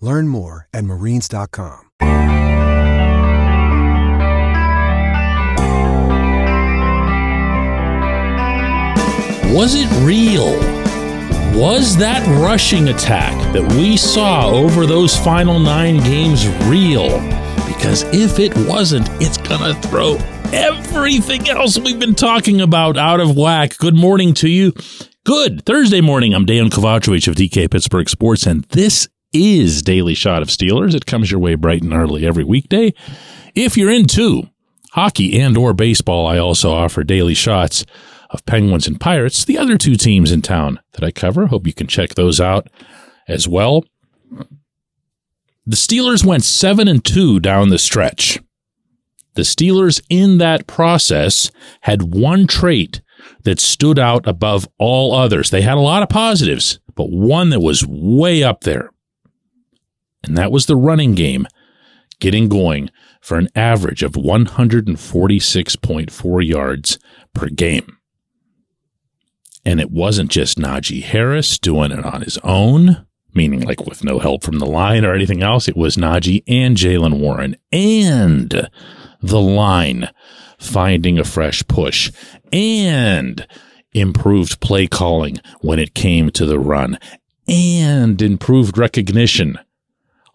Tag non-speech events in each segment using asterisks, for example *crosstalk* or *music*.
Learn more at marines.com. Was it real? Was that rushing attack that we saw over those final nine games real? Because if it wasn't, it's going to throw everything else we've been talking about out of whack. Good morning to you. Good Thursday morning. I'm Dejan Kovacevic of DK Pittsburgh Sports, and this is Daily Shot of Steelers. It comes your way bright and early every weekday. If you're into hockey and or baseball, I also offer daily shots of Penguins and Pirates, the other two teams in town that I cover. Hope you can check those out as well. The Steelers went 7 and 2 down the stretch. The Steelers in that process had one trait that stood out above all others. They had a lot of positives, but one that was way up there. And that was the running game getting going for an average of 146.4 yards per game. And it wasn't just Najee Harris doing it on his own, meaning like with no help from the line or anything else. It was Najee and Jaylen Warren and the line finding a fresh push and improved play calling when it came to the run and improved recognition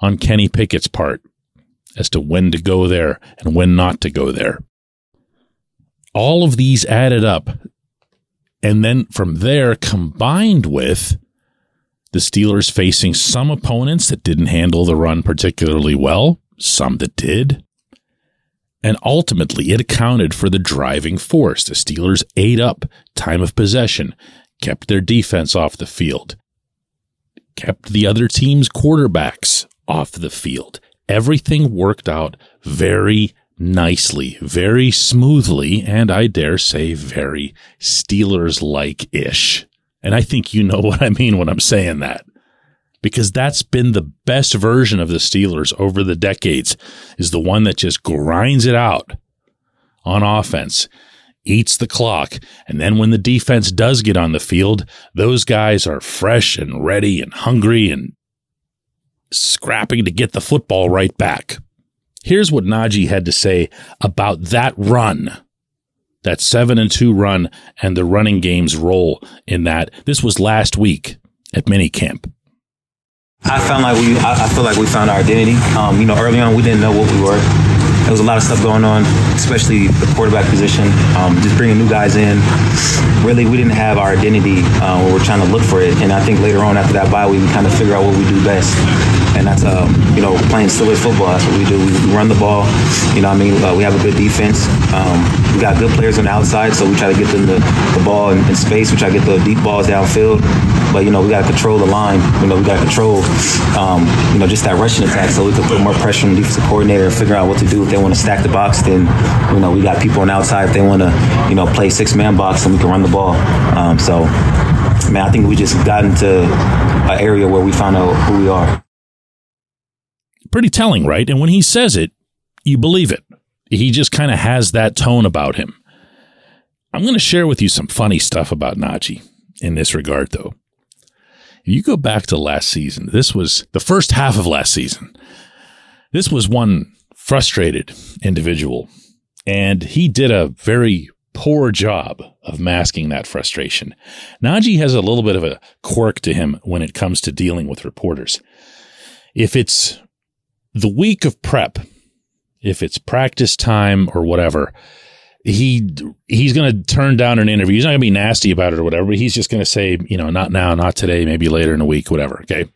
on Kenny Pickett's part as to when to go there and when not to go there. All of these added up. And then from there, combined with the Steelers facing some opponents that didn't handle the run particularly well, some that did. And ultimately, it accounted for the driving force. The Steelers ate up time of possession, kept their defense off the field, kept the other team's quarterbacks off the field. Everything worked out very nicely, very smoothly, and I dare say very Steelers like ish. And I think you know *laughs* what I mean when I'm saying that. Because that's been the best version of the Steelers over the decades, is the one that just grinds it out on offense, eats the clock. And then when the defense does get on the field, those guys are fresh and ready and hungry and scrapping to get the football right back. Here's what Najee had to say about that run, that seven and two run, and the running game's role in that. This was last week at minicamp. I found like we, I, feel like we found our identity. Um, you know, early on we didn't know what we were. There was a lot of stuff going on, especially the quarterback position. Um, just bringing new guys in. Really, we didn't have our identity uh, when we're trying to look for it. And I think later on after that bye week, we kind of figure out what we do best and that's uh, you know playing Steelers football. That's what we do. We, run the ball. You know, I mean, uh, we have a good defense. Um, we got good players on the outside, so we try to get them the, the ball in, in, space. We try to get the deep balls downfield. But you know, we got to control the line. You know, we got to control um, you know just that rushing attack, so we can put more pressure on the defensive coordinator and figure out what to do they want to stack the box. Then you know we got people on the outside if they want to you know play six man box and we can run the ball. Um, so. Man, I think we just got into an area where we found out who we are pretty telling, right? And when he says it, you believe it. He just kind of has that tone about him. I'm going to share with you some funny stuff about Najee in this regard, though. If you go back to last season, this was the first half of last season. This was one frustrated individual, and he did a very poor job of masking that frustration. Najee has a little bit of a quirk to him when it comes to dealing with reporters. If it's the week of prep, if it's practice time or whatever, he he's going to turn down an interview. He's not going to be nasty about it or whatever. But he's just going to say, you know, not now, not today, maybe later in a week, whatever. Okay,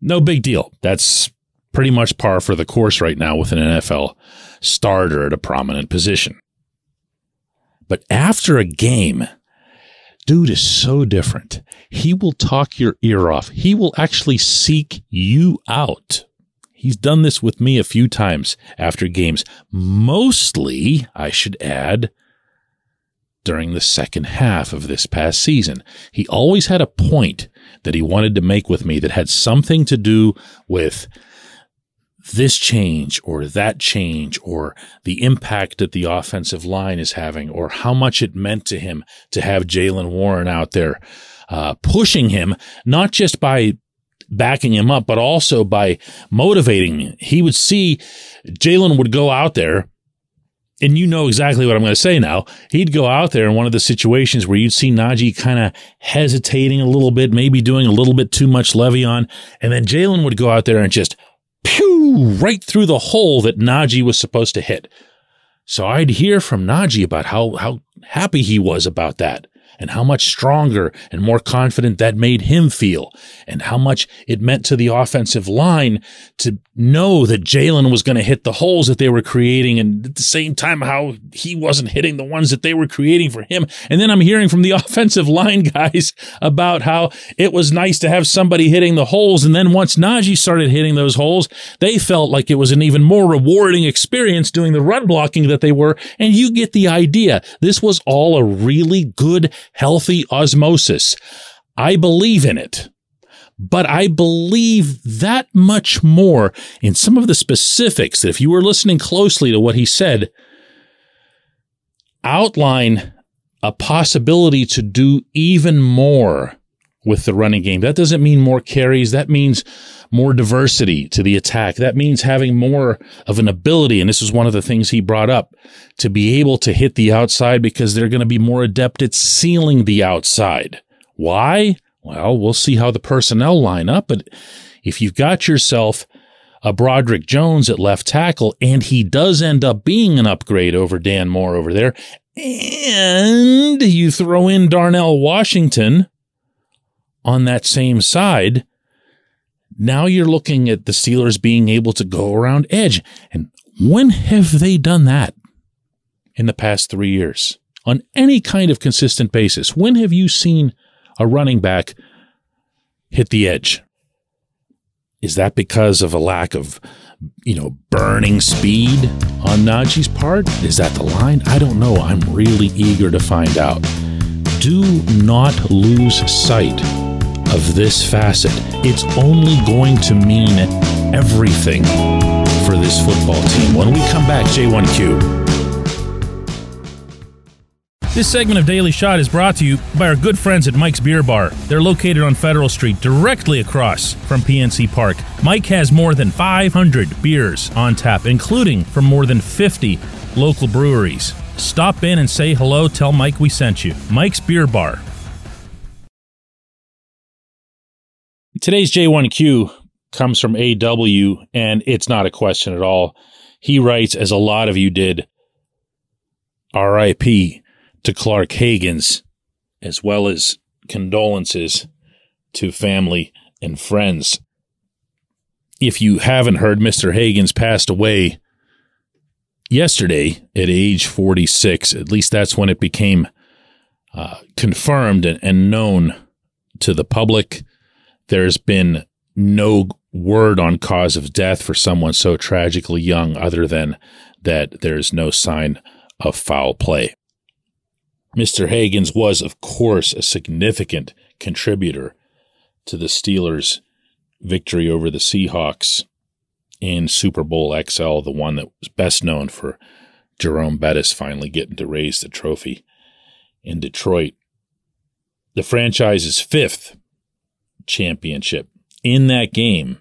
no big deal. That's pretty much par for the course right now with an NFL starter at a prominent position. But after a game, dude is so different. He will talk your ear off. He will actually seek you out. He's done this with me a few times after games, mostly, I should add, during the second half of this past season. He always had a point that he wanted to make with me that had something to do with this change or that change or the impact that the offensive line is having or how much it meant to him to have Jaylen Warren out there uh, pushing him, not just by backing him up, but also by motivating him. He would see Jaylen would go out there and you know exactly what I'm going to say now. He'd go out there in one of the situations where you'd see Najee kind of hesitating a little bit, maybe doing a little bit too much Le'Veon. and then Jaylen would go out there and just pew right through the hole that Najee was supposed to hit. So I'd hear from Najee about how how happy he was about that and how much stronger and more confident that made him feel, and how much it meant to the offensive line to know that Jaylen was going to hit the holes that they were creating, and at the same time, how he wasn't hitting the ones that they were creating for him. And then I'm hearing from the *laughs* offensive line guys about how it was nice to have somebody hitting the holes. And then once Najee started hitting those holes, they felt like it was an even more rewarding experience doing the run blocking that they were. And you get the idea. This was all a really good, healthy osmosis. I believe in it. But I believe that much more in some of the specifics that if you were listening closely to what he said, outline a possibility to do even more with the running game. That doesn't mean more carries. That means more diversity to the attack. That means having more of an ability. And this is one of the things he brought up to be able to hit the outside because they're going to be more adept at sealing the outside. Why? Well, we'll see how the personnel line up. But if you've got yourself a Broderick Jones at left tackle, and he does end up being an upgrade over Dan Moore over there, and you throw in Darnell Washington on that same side, now you're looking at the Steelers being able to go around edge. And when have they done that in the past three years? On any kind of consistent basis, when have you seen a running back hit the edge? Is that because of a lack of, you know, burning speed on Najee's part? Is that the line? I don't know. I'm really eager to find out. Do not lose sight of this facet. It's only going to mean everything for this football team. When we come back, J1Q. This segment of Daily Shot is brought to you by our good friends at Mike's Beer Bar. They're located on Federal Street, directly across from PNC Park. Mike has more than 500 beers on tap, including from more than 50 local breweries. Stop in and say hello. Tell Mike we sent you. Mike's Beer Bar. Today's J1Q comes from AW, and it's not a question at all. He writes, as a lot of you did, RIP to Clark Haggans, as well as condolences to family and friends. If you haven't heard, Mr. Haggans passed away yesterday at age 46. At least that's when it became uh, confirmed and, and known to the public. There's been no word on cause of death for someone so tragically young, other than that there's no sign of foul play. Mr. Haggans was, of course, a significant contributor to the Steelers' victory over the Seahawks in Super Bowl XL, the one that was best known for Jerome Bettis finally getting to raise the trophy in Detroit. The franchise's fifth championship in that game.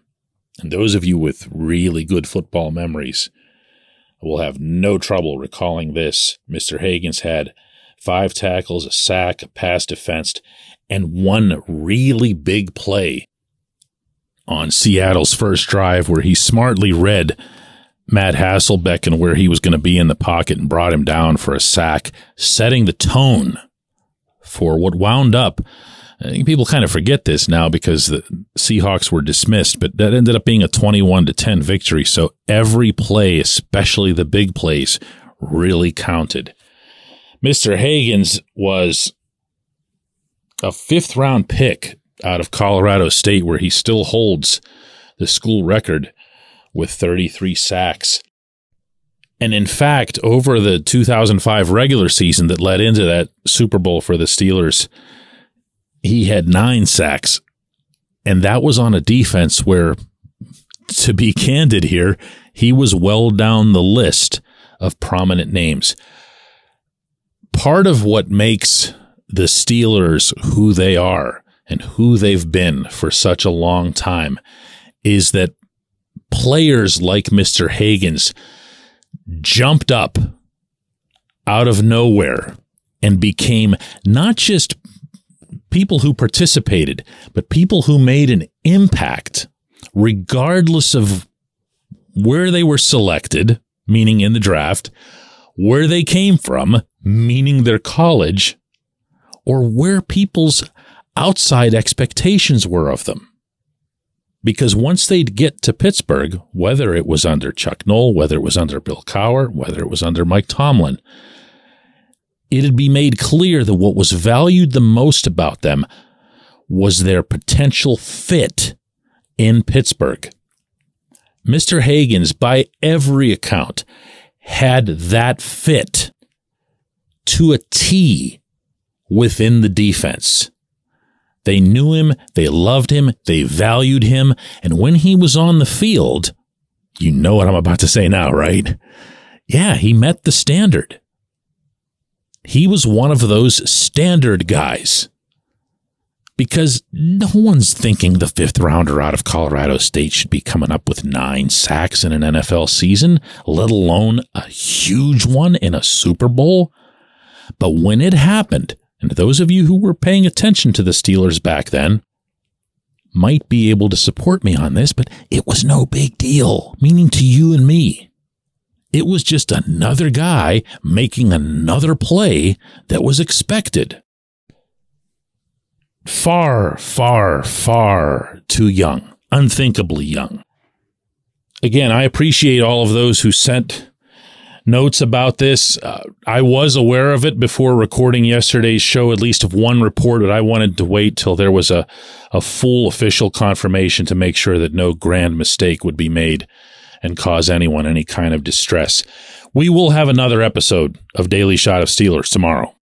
And those of you with really good football memories will have no trouble recalling this. Mr. Haggans had five tackles, a sack, a pass defensed, and one really big play on Seattle's first drive where he smartly read Matt Hasselbeck and where he was going to be in the pocket and brought him down for a sack, setting the tone for what wound up. I think people kind of forget this now because the Seahawks were dismissed, but that ended up being a 21 to 10 victory. So every play, especially the big plays, really counted. Mr. Haggans was a fifth round pick out of Colorado State, where he still holds the school record with 33 sacks. And in fact, over the 2005 regular season that led into that Super Bowl for the Steelers, he had nine sacks. And that was on a defense where, to be candid here, he was well down the list of prominent names. Part of what makes the Steelers who they are and who they've been for such a long time is that players like Mr. Haggans jumped up out of nowhere and became not just people who participated, but people who made an impact, regardless of where they were selected, meaning in the draft, where they came from, meaning their college, or where people's outside expectations were of them. Because once they'd get to Pittsburgh, whether it was under Chuck Noll, whether it was under Bill Cowher, whether it was under Mike Tomlin, it'd be made clear that what was valued the most about them was their potential fit in Pittsburgh. Mr. Haggans, by every account, had that fit to a T within the defense. They knew him, they loved him, they valued him, and when he was on the field, you know what I'm about to say now, right? Yeah, he met the standard. He was one of those standard guys. Because no one's thinking the fifth rounder out of Colorado State should be coming up with nine sacks in an NFL season, let alone a huge one in a Super Bowl. But when it happened, and those of you who were paying attention to the Steelers back then might be able to support me on this, but it was no big deal, meaning to you and me. It was just another guy making another play that was expected. Far, far, far too young, unthinkably young. Again, I appreciate all of those who sent notes about this. Uh, I was aware of it before recording yesterday's show, at least of one report, but I wanted to wait till there was a, a full official confirmation to make sure that no grand mistake would be made and cause anyone any kind of distress. We will have another episode of Daily Shot of Steelers tomorrow.